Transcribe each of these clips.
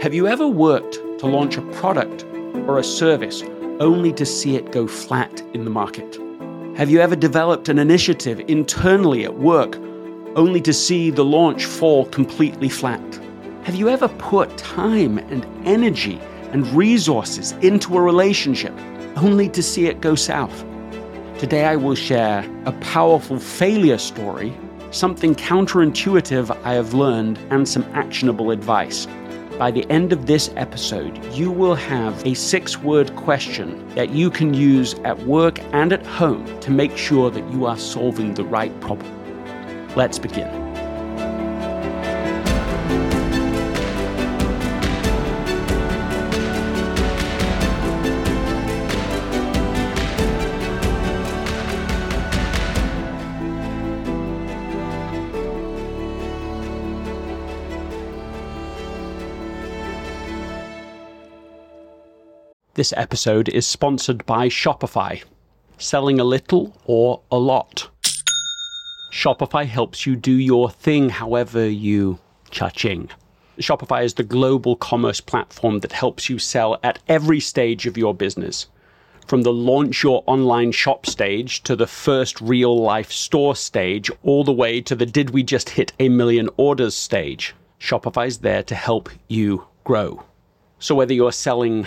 Have you ever worked to launch a product or a service only to see it go flat in the market? Have you ever developed an initiative internally at work only to see the launch fall completely flat? Have you ever put time and energy and resources into a relationship only to see it go south? Today, I will share a powerful failure story, something counterintuitive I have learned, and some actionable advice. By the end of this episode, you will have a six word question that you can use at work and at home to make sure that you are solving the right problem. Let's begin. This episode is sponsored by Shopify. Selling a little or a lot. Shopify helps you do your thing however you cha-ching. Shopify is the global commerce platform that helps you sell at every stage of your business. From the launch your online shop stage to the first real life store stage, all the way to the did we just hit a million orders stage. Shopify's there to help you grow. So whether you're selling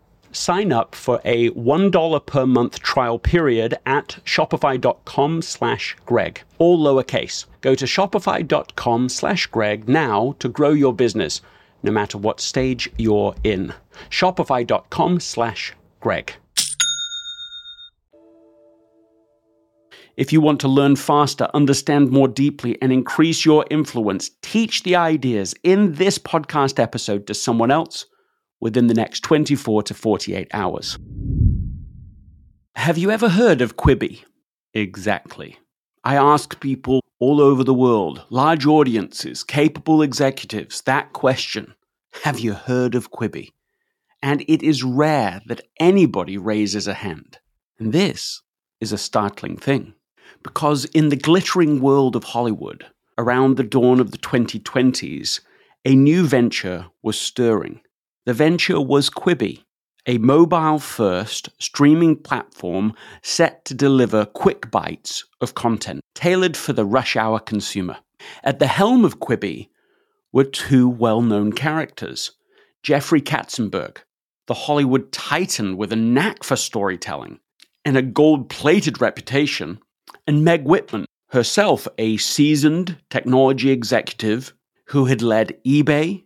sign up for a $1 per month trial period at shopify.com slash greg all lowercase. Go to shopify.com slash greg now to grow your business no matter what stage you're in. Shopify.com slash greg. If you want to learn faster, understand more deeply, and increase your influence, teach the ideas in this podcast episode to someone else within the next 24 to 48 hours. Have you ever heard of Quibi? Exactly. I ask people all over the world, large audiences, capable executives, that question Have you heard of Quibi? And it is rare that anybody raises a hand. And this is a startling thing. Because in the glittering world of Hollywood, around the dawn of the 2020s, a new venture was stirring. The venture was Quibi, a mobile first streaming platform set to deliver quick bites of content tailored for the rush hour consumer. At the helm of Quibi were two well known characters Jeffrey Katzenberg, the Hollywood titan with a knack for storytelling and a gold plated reputation, and Meg Whitman, herself a seasoned technology executive who had led eBay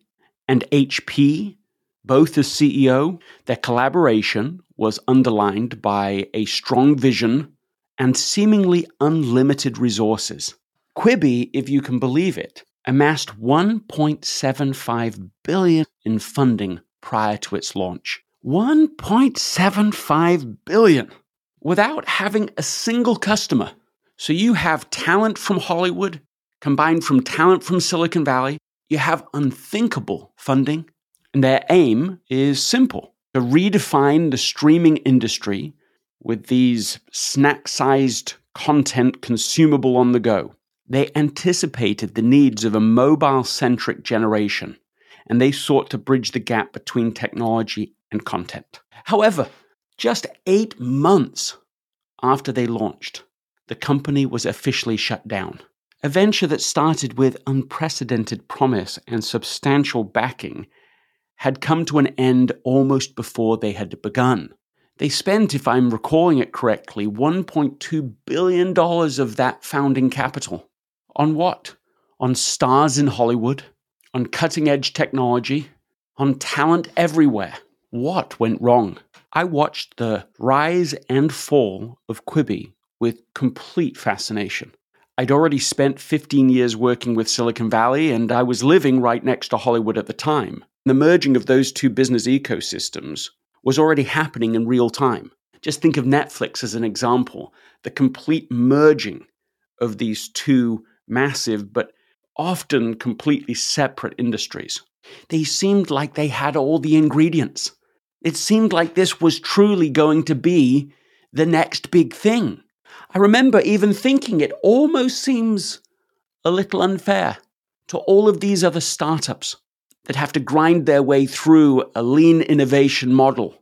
and HP both as CEO, their collaboration was underlined by a strong vision and seemingly unlimited resources. Quibi, if you can believe it, amassed 1.75 billion in funding prior to its launch. 1.75 billion without having a single customer. So you have talent from Hollywood combined from talent from Silicon Valley. You have unthinkable funding and their aim is simple to redefine the streaming industry with these snack sized content consumable on the go. They anticipated the needs of a mobile centric generation and they sought to bridge the gap between technology and content. However, just eight months after they launched, the company was officially shut down. A venture that started with unprecedented promise and substantial backing had come to an end almost before they had begun. They spent, if I'm recalling it correctly, $1.2 billion of that founding capital. On what? On stars in Hollywood, on cutting edge technology, on talent everywhere. What went wrong? I watched the rise and fall of Quibi with complete fascination. I'd already spent 15 years working with Silicon Valley, and I was living right next to Hollywood at the time. The merging of those two business ecosystems was already happening in real time. Just think of Netflix as an example the complete merging of these two massive but often completely separate industries. They seemed like they had all the ingredients. It seemed like this was truly going to be the next big thing. I remember even thinking it almost seems a little unfair to all of these other startups that have to grind their way through a lean innovation model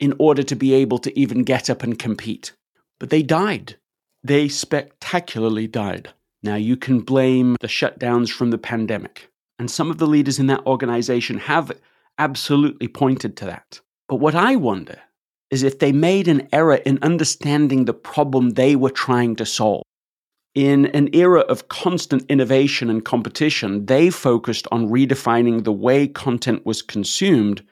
in order to be able to even get up and compete. But they died. They spectacularly died. Now, you can blame the shutdowns from the pandemic, and some of the leaders in that organization have absolutely pointed to that. But what I wonder is if they made an error in understanding the problem they were trying to solve. In an era of constant innovation and competition, they focused on redefining the way content was consumed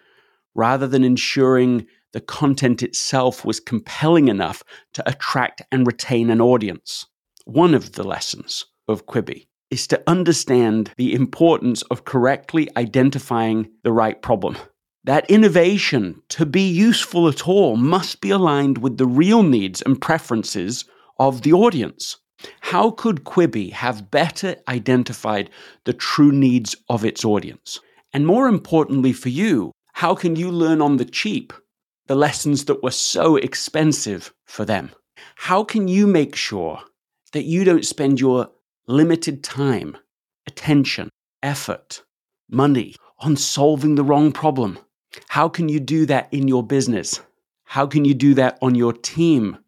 rather than ensuring the content itself was compelling enough to attract and retain an audience. One of the lessons of Quibi is to understand the importance of correctly identifying the right problem. That innovation, to be useful at all, must be aligned with the real needs and preferences of the audience. How could Quibi have better identified the true needs of its audience? And more importantly for you, how can you learn on the cheap the lessons that were so expensive for them? How can you make sure that you don't spend your limited time, attention, effort, money on solving the wrong problem? How can you do that in your business? How can you do that on your team?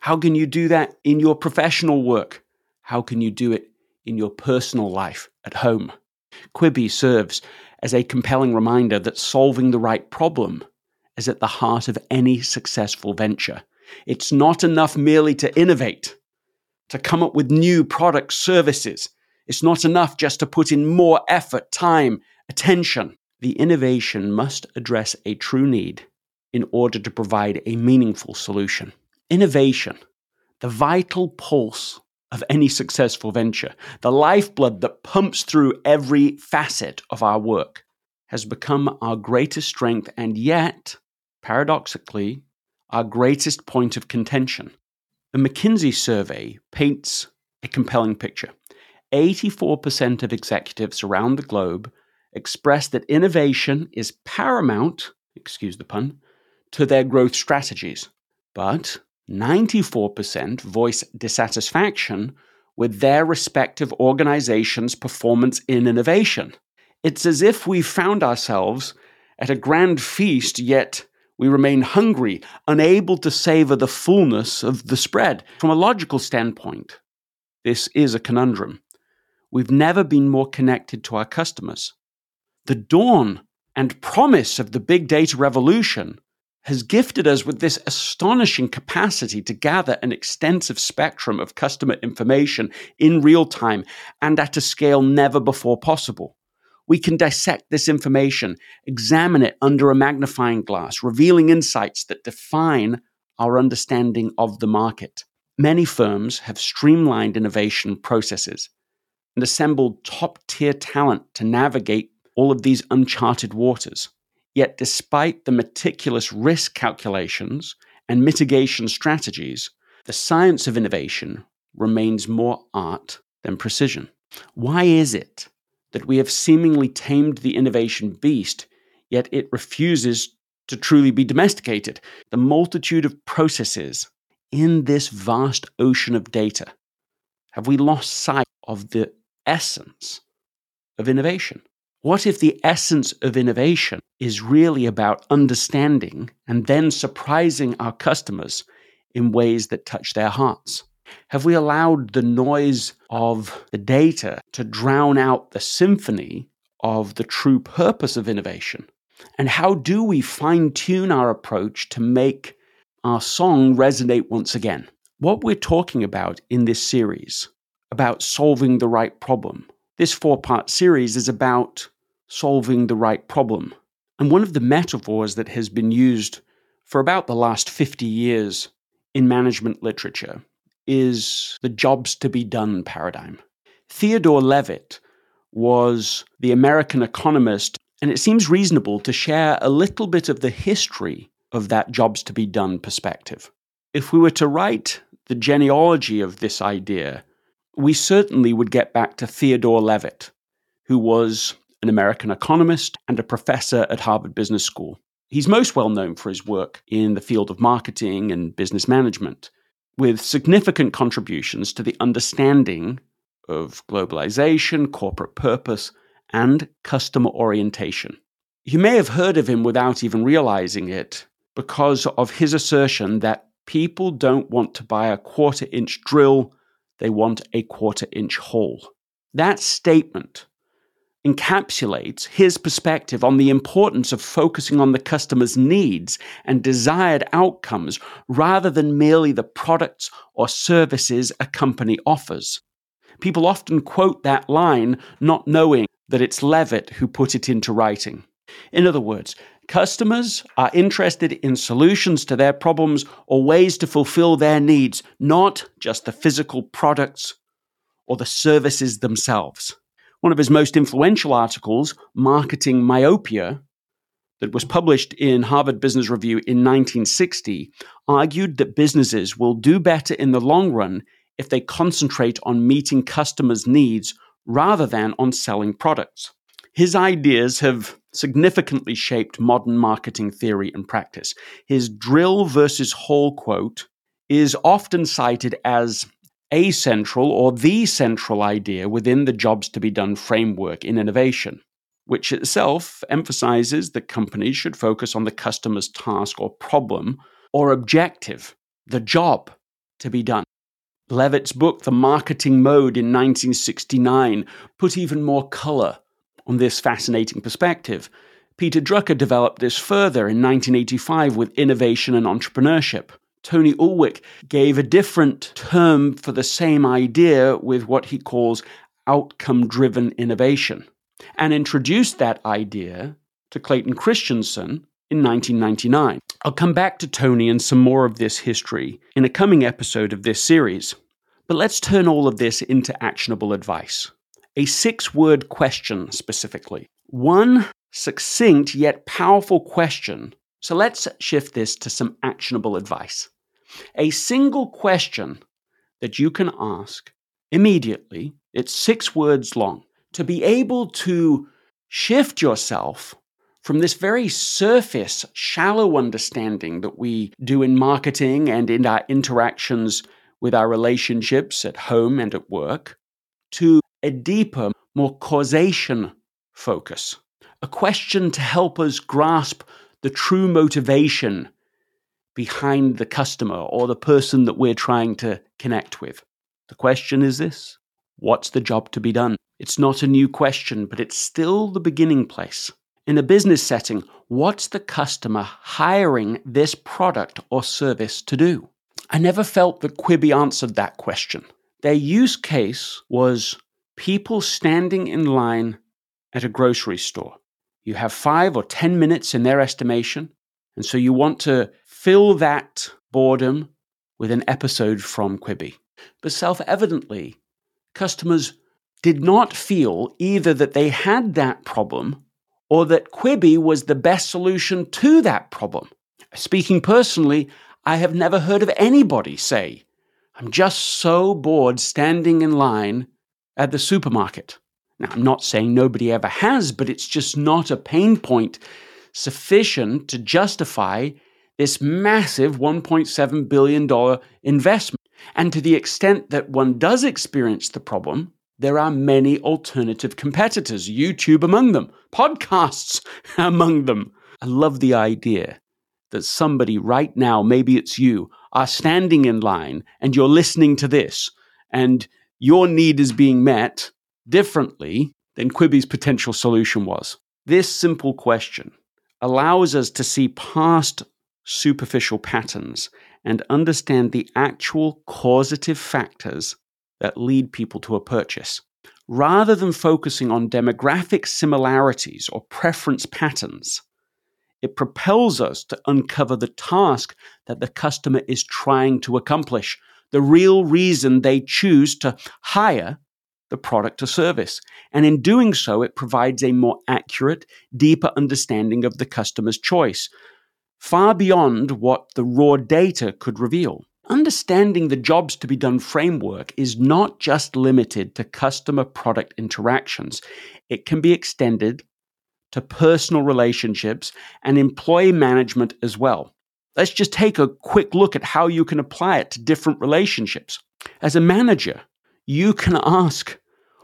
How can you do that in your professional work? How can you do it in your personal life at home? Quibi serves as a compelling reminder that solving the right problem is at the heart of any successful venture. It's not enough merely to innovate, to come up with new product services. It's not enough just to put in more effort, time, attention. The innovation must address a true need in order to provide a meaningful solution. Innovation, the vital pulse of any successful venture, the lifeblood that pumps through every facet of our work, has become our greatest strength and yet paradoxically, our greatest point of contention. The McKinsey survey paints a compelling picture. 84% of executives around the globe express that innovation is paramount, excuse the pun, to their growth strategies. But 94% voice dissatisfaction with their respective organization's performance in innovation. It's as if we found ourselves at a grand feast, yet we remain hungry, unable to savor the fullness of the spread. From a logical standpoint, this is a conundrum. We've never been more connected to our customers. The dawn and promise of the big data revolution has gifted us with this astonishing capacity to gather an extensive spectrum of customer information in real time and at a scale never before possible. We can dissect this information, examine it under a magnifying glass, revealing insights that define our understanding of the market. Many firms have streamlined innovation processes and assembled top tier talent to navigate all of these uncharted waters. Yet, despite the meticulous risk calculations and mitigation strategies, the science of innovation remains more art than precision. Why is it that we have seemingly tamed the innovation beast, yet it refuses to truly be domesticated. The multitude of processes in this vast ocean of data. Have we lost sight of the essence of innovation? What if the essence of innovation is really about understanding and then surprising our customers in ways that touch their hearts? Have we allowed the noise of the data to drown out the symphony of the true purpose of innovation? And how do we fine tune our approach to make our song resonate once again? What we're talking about in this series, about solving the right problem, this four part series is about solving the right problem. And one of the metaphors that has been used for about the last 50 years in management literature is the jobs to be done paradigm. Theodore Levitt was the American economist, and it seems reasonable to share a little bit of the history of that jobs to be done perspective. If we were to write the genealogy of this idea, we certainly would get back to Theodore Levitt, who was an American economist and a professor at Harvard Business School. He's most well known for his work in the field of marketing and business management, with significant contributions to the understanding of globalization, corporate purpose, and customer orientation. You may have heard of him without even realizing it because of his assertion that people don't want to buy a quarter inch drill, they want a quarter inch hole. That statement encapsulates his perspective on the importance of focusing on the customer's needs and desired outcomes rather than merely the products or services a company offers. People often quote that line not knowing that it's Levitt who put it into writing. In other words, customers are interested in solutions to their problems or ways to fulfill their needs, not just the physical products or the services themselves. One of his most influential articles, Marketing Myopia, that was published in Harvard Business Review in 1960, argued that businesses will do better in the long run if they concentrate on meeting customers' needs rather than on selling products. His ideas have significantly shaped modern marketing theory and practice. His drill versus hole quote is often cited as a central or the central idea within the jobs to be done framework in innovation, which itself emphasizes that companies should focus on the customer's task or problem or objective, the job to be done. Levitt's book, The Marketing Mode in 1969, put even more color on this fascinating perspective. Peter Drucker developed this further in 1985 with Innovation and Entrepreneurship. Tony Ulwick gave a different term for the same idea with what he calls outcome driven innovation and introduced that idea to Clayton Christensen in 1999. I'll come back to Tony and some more of this history in a coming episode of this series. But let's turn all of this into actionable advice. A six word question specifically. One succinct yet powerful question so let's shift this to some actionable advice. A single question that you can ask immediately, it's six words long, to be able to shift yourself from this very surface, shallow understanding that we do in marketing and in our interactions with our relationships at home and at work to a deeper, more causation focus. A question to help us grasp the true motivation behind the customer or the person that we're trying to connect with. The question is this What's the job to be done? It's not a new question, but it's still the beginning place. In a business setting, what's the customer hiring this product or service to do? I never felt that Quibi answered that question. Their use case was people standing in line at a grocery store. You have five or 10 minutes in their estimation. And so you want to fill that boredom with an episode from Quibi. But self evidently, customers did not feel either that they had that problem or that Quibi was the best solution to that problem. Speaking personally, I have never heard of anybody say, I'm just so bored standing in line at the supermarket. Now, I'm not saying nobody ever has, but it's just not a pain point sufficient to justify this massive $1.7 billion investment. And to the extent that one does experience the problem, there are many alternative competitors, YouTube among them, podcasts among them. I love the idea that somebody right now, maybe it's you, are standing in line and you're listening to this and your need is being met differently than Quibi's potential solution was. This simple question allows us to see past superficial patterns and understand the actual causative factors that lead people to a purchase. Rather than focusing on demographic similarities or preference patterns, it propels us to uncover the task that the customer is trying to accomplish, the real reason they choose to hire the product or service. And in doing so, it provides a more accurate, deeper understanding of the customer's choice, far beyond what the raw data could reveal. Understanding the jobs to be done framework is not just limited to customer product interactions, it can be extended to personal relationships and employee management as well. Let's just take a quick look at how you can apply it to different relationships. As a manager, you can ask,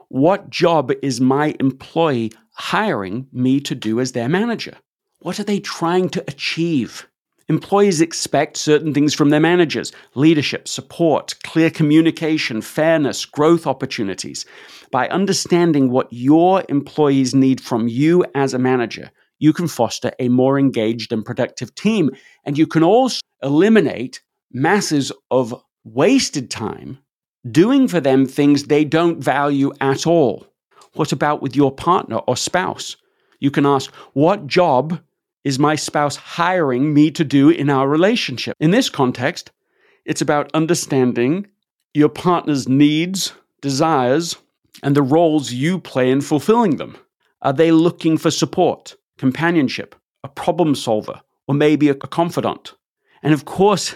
What job is my employee hiring me to do as their manager? What are they trying to achieve? Employees expect certain things from their managers leadership, support, clear communication, fairness, growth opportunities. By understanding what your employees need from you as a manager, you can foster a more engaged and productive team. And you can also eliminate masses of wasted time doing for them things they don't value at all. What about with your partner or spouse? You can ask, What job is my spouse hiring me to do in our relationship? In this context, it's about understanding your partner's needs, desires, and the roles you play in fulfilling them. Are they looking for support, companionship, a problem solver, or maybe a confidant? And of course,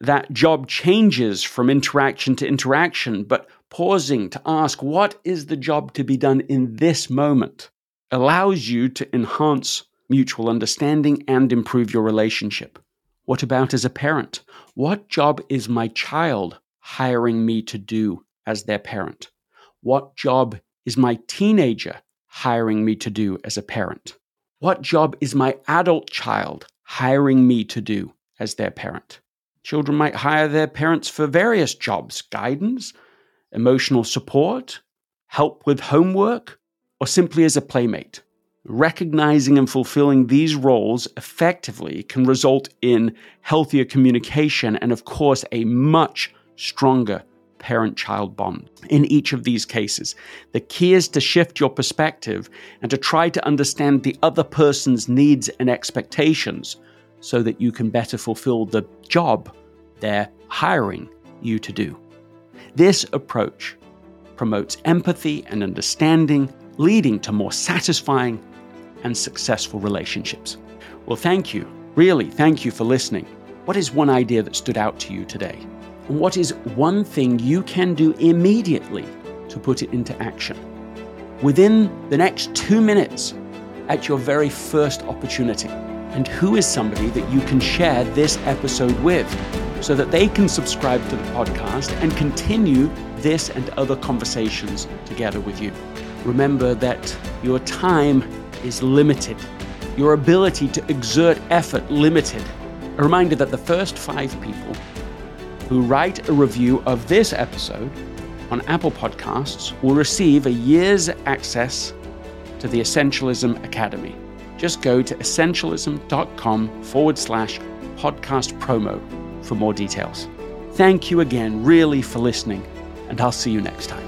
that job changes from interaction to interaction, but pausing to ask, what is the job to be done in this moment, allows you to enhance mutual understanding and improve your relationship. What about as a parent? What job is my child hiring me to do as their parent? What job is my teenager hiring me to do as a parent? What job is my adult child hiring me to do as their parent? Children might hire their parents for various jobs guidance, emotional support, help with homework, or simply as a playmate. Recognizing and fulfilling these roles effectively can result in healthier communication and, of course, a much stronger parent child bond. In each of these cases, the key is to shift your perspective and to try to understand the other person's needs and expectations so that you can better fulfill the job they're hiring you to do. This approach promotes empathy and understanding, leading to more satisfying and successful relationships. Well, thank you. Really, thank you for listening. What is one idea that stood out to you today? And what is one thing you can do immediately to put it into action? Within the next two minutes, at your very first opportunity. And who is somebody that you can share this episode with so that they can subscribe to the podcast and continue this and other conversations together with you? Remember that your time is limited, your ability to exert effort limited. A reminder that the first five people who write a review of this episode on Apple Podcasts will receive a year's access to the Essentialism Academy. Just go to essentialism.com forward slash podcast promo for more details. Thank you again, really, for listening, and I'll see you next time.